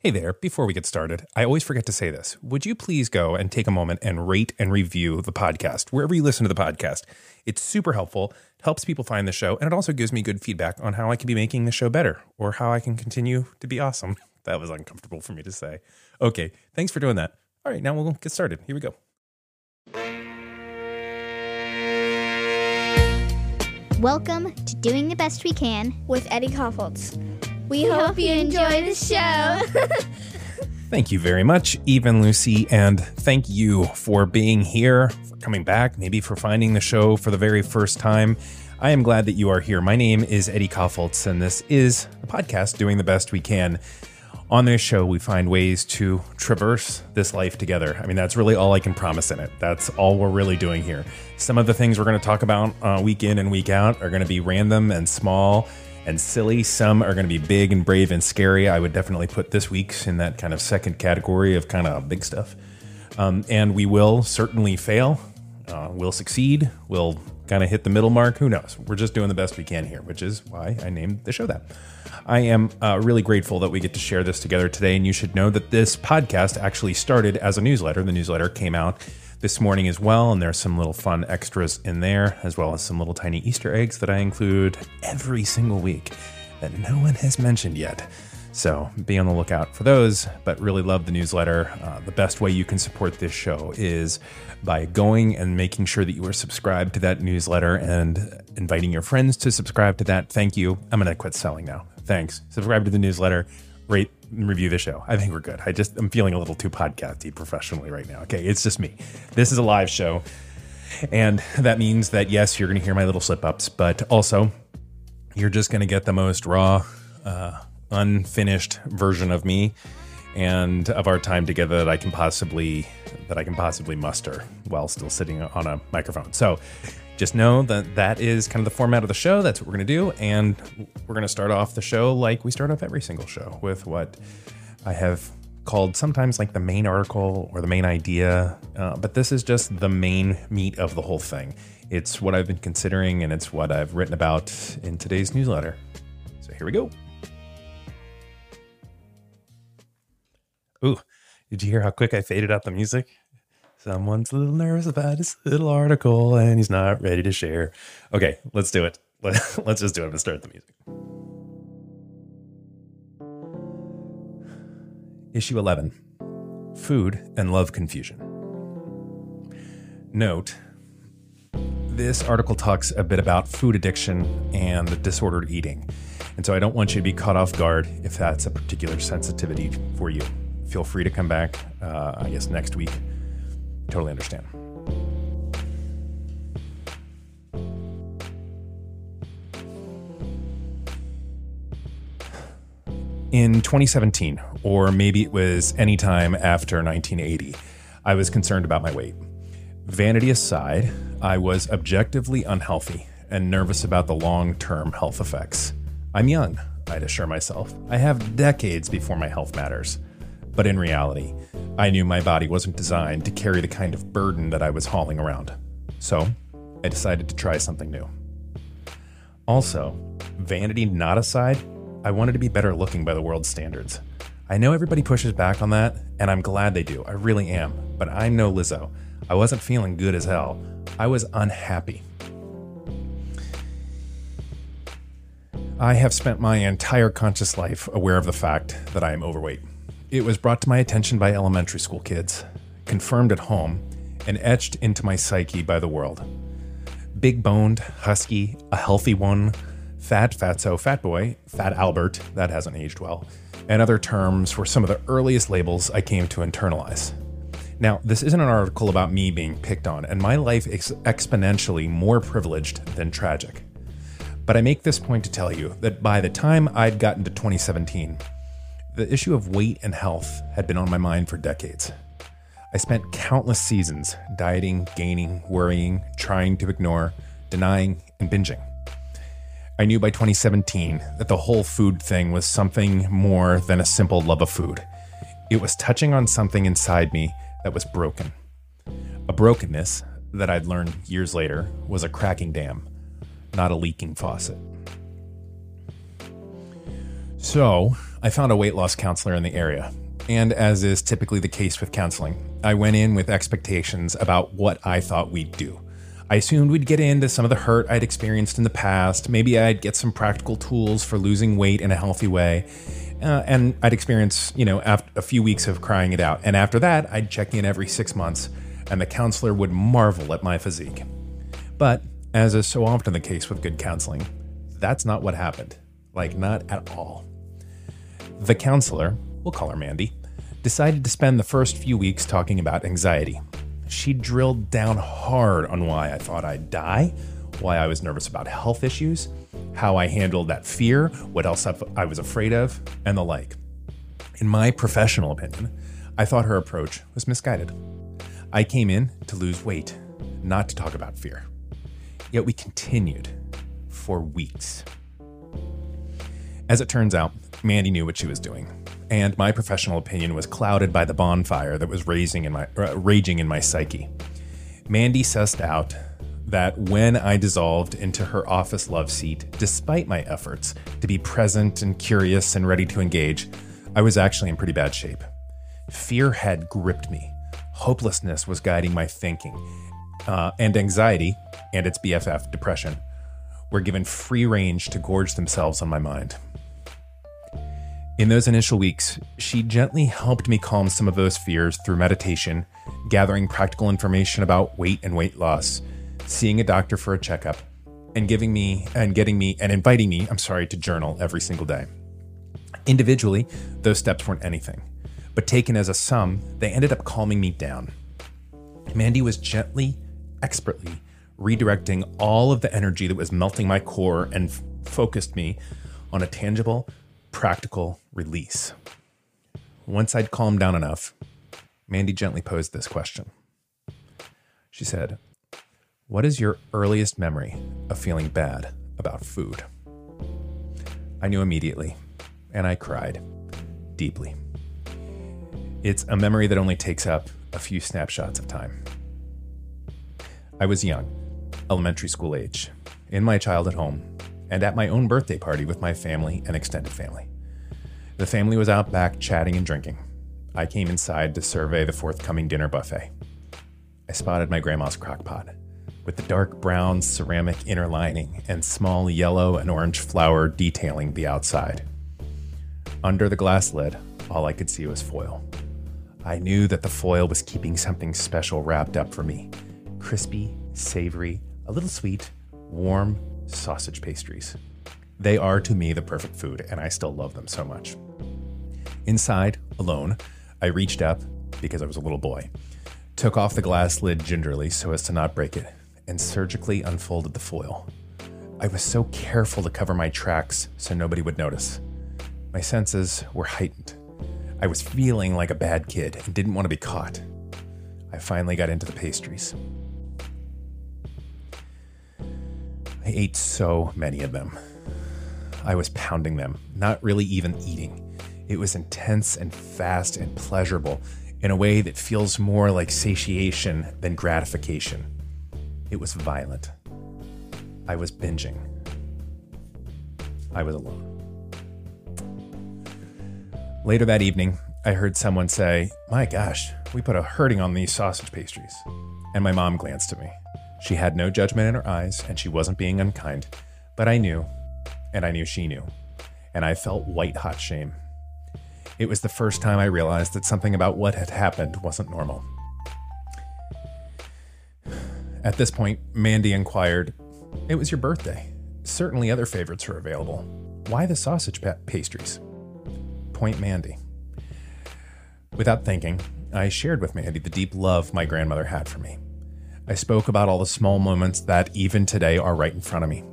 Hey there, before we get started, I always forget to say this. Would you please go and take a moment and rate and review the podcast, wherever you listen to the podcast? It's super helpful, helps people find the show, and it also gives me good feedback on how I can be making the show better or how I can continue to be awesome. That was uncomfortable for me to say. Okay, thanks for doing that. All right, now we'll get started. Here we go. Welcome to Doing the Best We Can. with Eddie Kaufholz. We, We hope, hope you you enjoy the show. Thank you very much, Even Lucy, and thank you for being here, for coming back, maybe for finding the show for the very first time. I am glad that you are here. My name is Eddie Kaufholz, and this is a podcast doing the best we can. On this show, we find ways to traverse this life together. I mean, that's really all I can promise in it. That's all we're really doing here. Some of the things we're going to talk about uh, week in and week out are going to be random and small and silly. Some are going to be big and brave and scary. I would definitely put this week's in that kind of second category of kind of big stuff. Um, and we will certainly fail. Uh, we'll succeed. We'll kind of hit the middle mark. Who knows? We're just doing the best we can here, which is why I named the show that. I am uh, really grateful that we get to share this together today. And you should know that this podcast actually started as a newsletter. The newsletter came out this morning as well, and there's some little fun extras in there, as well as some little tiny Easter eggs that I include every single week that no one has mentioned yet. So be on the lookout for those, but really love the newsletter. Uh, the best way you can support this show is by going and making sure that you are subscribed to that newsletter and inviting your friends to subscribe to that. Thank you. I'm going to quit selling now. Thanks. Subscribe to the newsletter, rate review the show. I think we're good. I just, I'm feeling a little too podcasty professionally right now. Okay. It's just me. This is a live show. And that means that, yes, you're going to hear my little slip ups, but also you're just going to get the most raw, uh, unfinished version of me and of our time together that I can possibly that I can possibly muster while still sitting on a microphone. So just know that that is kind of the format of the show. That's what we're going to do and we're going to start off the show like we start off every single show with what I have called sometimes like the main article or the main idea, uh, but this is just the main meat of the whole thing. It's what I've been considering and it's what I've written about in today's newsletter. So here we go. Ooh, did you hear how quick I faded out the music? Someone's a little nervous about his little article and he's not ready to share. Okay, let's do it. Let's just do it and start the music. Issue 11 Food and Love Confusion. Note this article talks a bit about food addiction and disordered eating. And so I don't want you to be caught off guard if that's a particular sensitivity for you. Feel free to come back, uh, I guess, next week. Totally understand. In 2017, or maybe it was any time after 1980, I was concerned about my weight. Vanity aside, I was objectively unhealthy and nervous about the long term health effects. I'm young, I'd assure myself. I have decades before my health matters. But in reality, I knew my body wasn't designed to carry the kind of burden that I was hauling around. So, I decided to try something new. Also, vanity not aside, I wanted to be better looking by the world's standards. I know everybody pushes back on that, and I'm glad they do. I really am. But I'm no Lizzo. I wasn't feeling good as hell. I was unhappy. I have spent my entire conscious life aware of the fact that I am overweight. It was brought to my attention by elementary school kids, confirmed at home, and etched into my psyche by the world. Big boned, husky, a healthy one, fat, fatso, fat boy, fat Albert, that hasn't aged well, and other terms were some of the earliest labels I came to internalize. Now, this isn't an article about me being picked on, and my life is exponentially more privileged than tragic. But I make this point to tell you that by the time I'd gotten to 2017, the issue of weight and health had been on my mind for decades. I spent countless seasons dieting, gaining, worrying, trying to ignore, denying, and binging. I knew by 2017 that the whole food thing was something more than a simple love of food. It was touching on something inside me that was broken. A brokenness that I'd learned years later was a cracking dam, not a leaking faucet. So, I found a weight loss counselor in the area. And as is typically the case with counseling, I went in with expectations about what I thought we'd do. I assumed we'd get into some of the hurt I'd experienced in the past. Maybe I'd get some practical tools for losing weight in a healthy way. Uh, and I'd experience, you know, a few weeks of crying it out. And after that, I'd check in every six months, and the counselor would marvel at my physique. But, as is so often the case with good counseling, that's not what happened. Like, not at all. The counselor, we'll call her Mandy, decided to spend the first few weeks talking about anxiety. She drilled down hard on why I thought I'd die, why I was nervous about health issues, how I handled that fear, what else I was afraid of, and the like. In my professional opinion, I thought her approach was misguided. I came in to lose weight, not to talk about fear. Yet we continued for weeks. As it turns out, Mandy knew what she was doing, and my professional opinion was clouded by the bonfire that was raising in my, uh, raging in my psyche. Mandy sussed out that when I dissolved into her office love seat, despite my efforts to be present and curious and ready to engage, I was actually in pretty bad shape. Fear had gripped me. Hopelessness was guiding my thinking. Uh, and anxiety, and its BFF, depression, were given free range to gorge themselves on my mind. In those initial weeks, she gently helped me calm some of those fears through meditation, gathering practical information about weight and weight loss, seeing a doctor for a checkup, and giving me and getting me and inviting me, I'm sorry, to journal every single day. Individually, those steps weren't anything, but taken as a sum, they ended up calming me down. Mandy was gently, expertly redirecting all of the energy that was melting my core and f- focused me on a tangible, practical release. Once I'd calmed down enough, Mandy gently posed this question. She said, What is your earliest memory of feeling bad about food? I knew immediately, and I cried deeply. It's a memory that only takes up a few snapshots of time. I was young, elementary school age, in my childhood home, and at my own birthday party with my family and extended family. The family was out back chatting and drinking. I came inside to survey the forthcoming dinner buffet. I spotted my grandma's crock pot with the dark brown ceramic inner lining and small yellow and orange flower detailing the outside. Under the glass lid, all I could see was foil. I knew that the foil was keeping something special wrapped up for me crispy, savory, a little sweet, warm, sausage pastries. They are to me the perfect food, and I still love them so much. Inside, alone, I reached up, because I was a little boy, took off the glass lid gingerly so as to not break it, and surgically unfolded the foil. I was so careful to cover my tracks so nobody would notice. My senses were heightened. I was feeling like a bad kid and didn't want to be caught. I finally got into the pastries. I ate so many of them. I was pounding them, not really even eating. It was intense and fast and pleasurable in a way that feels more like satiation than gratification. It was violent. I was binging. I was alone. Later that evening, I heard someone say, My gosh, we put a hurting on these sausage pastries. And my mom glanced at me. She had no judgment in her eyes, and she wasn't being unkind. But I knew, and I knew she knew, and I felt white hot shame. It was the first time I realized that something about what had happened wasn't normal. At this point, Mandy inquired, It was your birthday. Certainly other favorites are available. Why the sausage pa- pastries? Point Mandy. Without thinking, I shared with Mandy the deep love my grandmother had for me. I spoke about all the small moments that even today are right in front of me.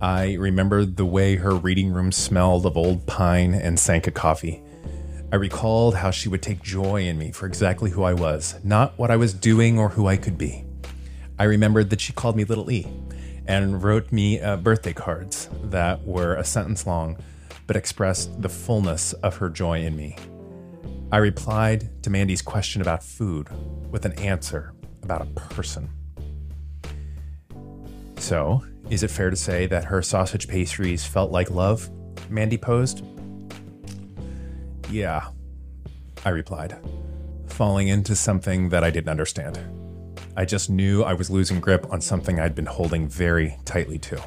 I remembered the way her reading room smelled of old pine and Sanka coffee. I recalled how she would take joy in me for exactly who I was, not what I was doing or who I could be. I remembered that she called me Little E and wrote me uh, birthday cards that were a sentence long but expressed the fullness of her joy in me. I replied to Mandy's question about food with an answer about a person. So, is it fair to say that her sausage pastries felt like love? Mandy posed. Yeah, I replied, falling into something that I didn't understand. I just knew I was losing grip on something I'd been holding very tightly to.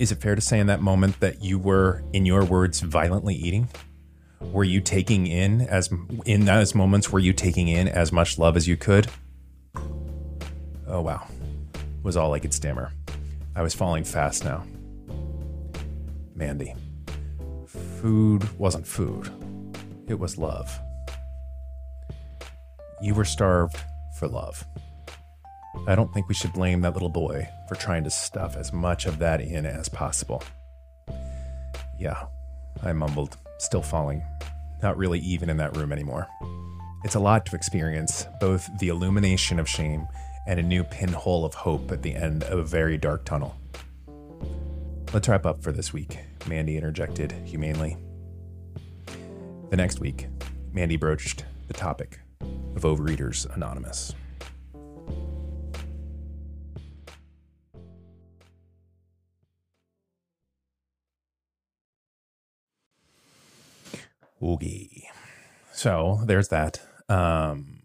Is it fair to say in that moment that you were, in your words, violently eating? Were you taking in as in those moments were you taking in as much love as you could? Oh wow. Was all I could stammer. I was falling fast now. Mandy. Food wasn't food. It was love. You were starved for love. I don't think we should blame that little boy for trying to stuff as much of that in as possible. Yeah, I mumbled, still falling, not really even in that room anymore. It's a lot to experience, both the illumination of shame and a new pinhole of hope at the end of a very dark tunnel. Let's wrap up for this week, Mandy interjected humanely. The next week, Mandy broached the topic of Overeaters Anonymous. Oogie. So there's that. Um,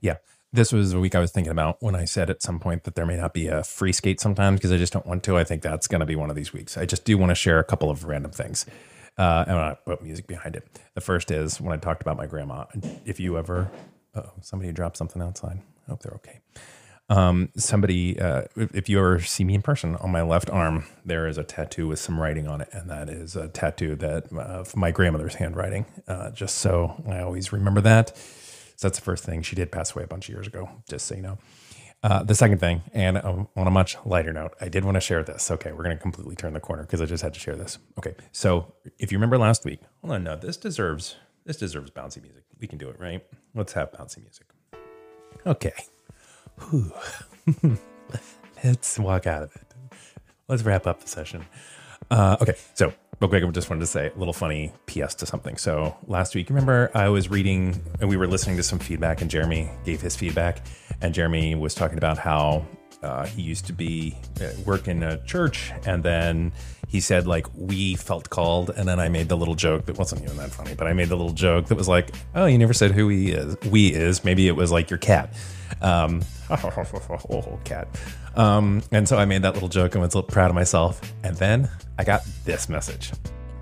yeah, this was a week I was thinking about when I said at some point that there may not be a free skate sometimes because I just don't want to. I think that's going to be one of these weeks. I just do want to share a couple of random things. Uh, and I put music behind it. The first is when I talked about my grandma. If you ever, somebody dropped something outside. I hope they're okay. Um, somebody, uh, if you ever see me in person, on my left arm there is a tattoo with some writing on it, and that is a tattoo that uh, of my grandmother's handwriting. Uh, just so I always remember that. So that's the first thing. She did pass away a bunch of years ago. Just so you know. Uh, the second thing, and on a much lighter note, I did want to share this. Okay, we're going to completely turn the corner because I just had to share this. Okay, so if you remember last week, hold on, no, this deserves this deserves bouncy music. We can do it, right? Let's have bouncy music. Okay. Let's walk out of it. Let's wrap up the session. Uh, okay, so real quick, I just wanted to say a little funny PS to something. So last week, remember I was reading and we were listening to some feedback, and Jeremy gave his feedback, and Jeremy was talking about how uh, he used to be uh, work in a church, and then he said like we felt called, and then I made the little joke that wasn't even that funny, but I made the little joke that was like, oh, you never said who he is. We is maybe it was like your cat. Um, oh, cat. Um, and so I made that little joke and was a little proud of myself. And then I got this message.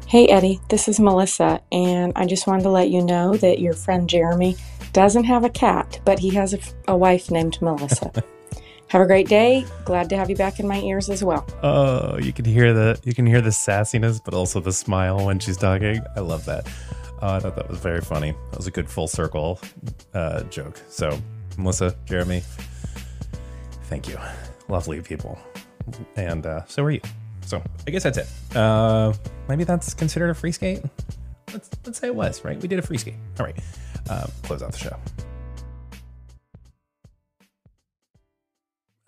Hey, Eddie, this is Melissa, and I just wanted to let you know that your friend Jeremy doesn't have a cat, but he has a, a wife named Melissa. have a great day. Glad to have you back in my ears as well. Oh, you can hear the you can hear the sassiness, but also the smile when she's talking. I love that. Oh, I thought that was very funny. That was a good full circle uh, joke. So, Melissa, Jeremy, thank you. Lovely people, and uh, so are you. So I guess that's it. Uh, maybe that's considered a free skate. Let's let's say it was right. We did a free skate. All right. Uh, close out the show.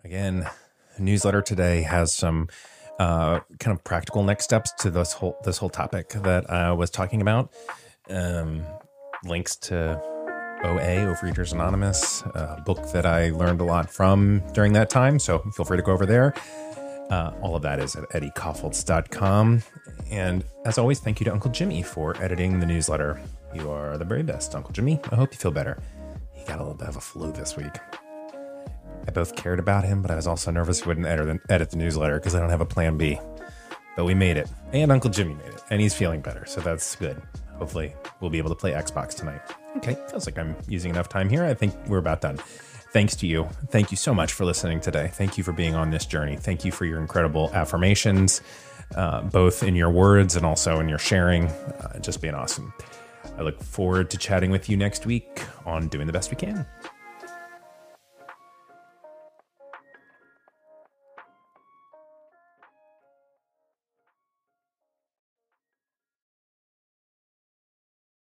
Again, newsletter today has some uh, kind of practical next steps to this whole this whole topic that I was talking about. Um, links to OA, Overeaters Anonymous, a book that I learned a lot from during that time. So feel free to go over there. Uh, all of that is at eddiekaufholz.com. And as always, thank you to Uncle Jimmy for editing the newsletter. You are the very best, Uncle Jimmy. I hope you feel better. He got a little bit of a flu this week. I both cared about him, but I was also nervous he wouldn't edit the newsletter because I don't have a plan B. But we made it, and Uncle Jimmy made it, and he's feeling better, so that's good. Hopefully, we'll be able to play Xbox tonight. Okay, feels like I'm using enough time here. I think we're about done thanks to you. Thank you so much for listening today. Thank you for being on this journey. Thank you for your incredible affirmations, uh, both in your words and also in your sharing. Uh, just being awesome. I look forward to chatting with you next week on Doing the Best We Can.